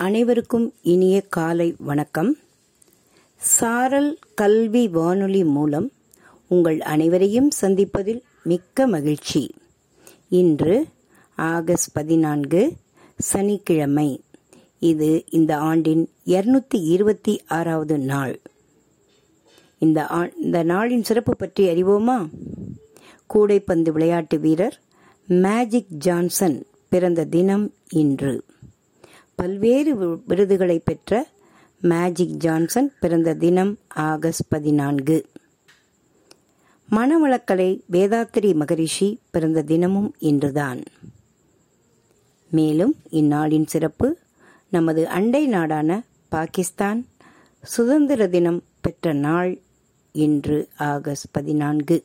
அனைவருக்கும் இனிய காலை வணக்கம். சாரல் கல்வி வானொலி மூலம் உங்கள் அனைவரையும் சந்திப்பதில் மிக்க மகிழ்ச்சி. இன்று ஆகஸ்ட் பதினான்கு சனிக்கிழமை. இது இந்த ஆண்டின் இருநூத்தி இருபத்தி ஆறாவது நாள். இந்த ஆ- இந்த நாளின் சிறப்பு பற்றி அறிவோமா? கூடைப்பந்து விளையாட்டு வீரர் மேஜிக் ஜான்சன் பிறந்த தினம் இன்று. பல்வேறு விருதுகளை பெற்ற மேஜிக் ஜான்சன் பிறந்த தினம் ஆகஸ்ட் பதினான்கு. மனவளக்கலை வேதாத்திரி மகரிஷி பிறந்த தினமும் இன்றுதான். மேலும் இந்நாளின் சிறப்பு நமது அண்டை நாடான பாகிஸ்தான் சுதந்திர தினம் பெற்ற நாள் இன்று ஆகஸ்ட் பதினான்கு.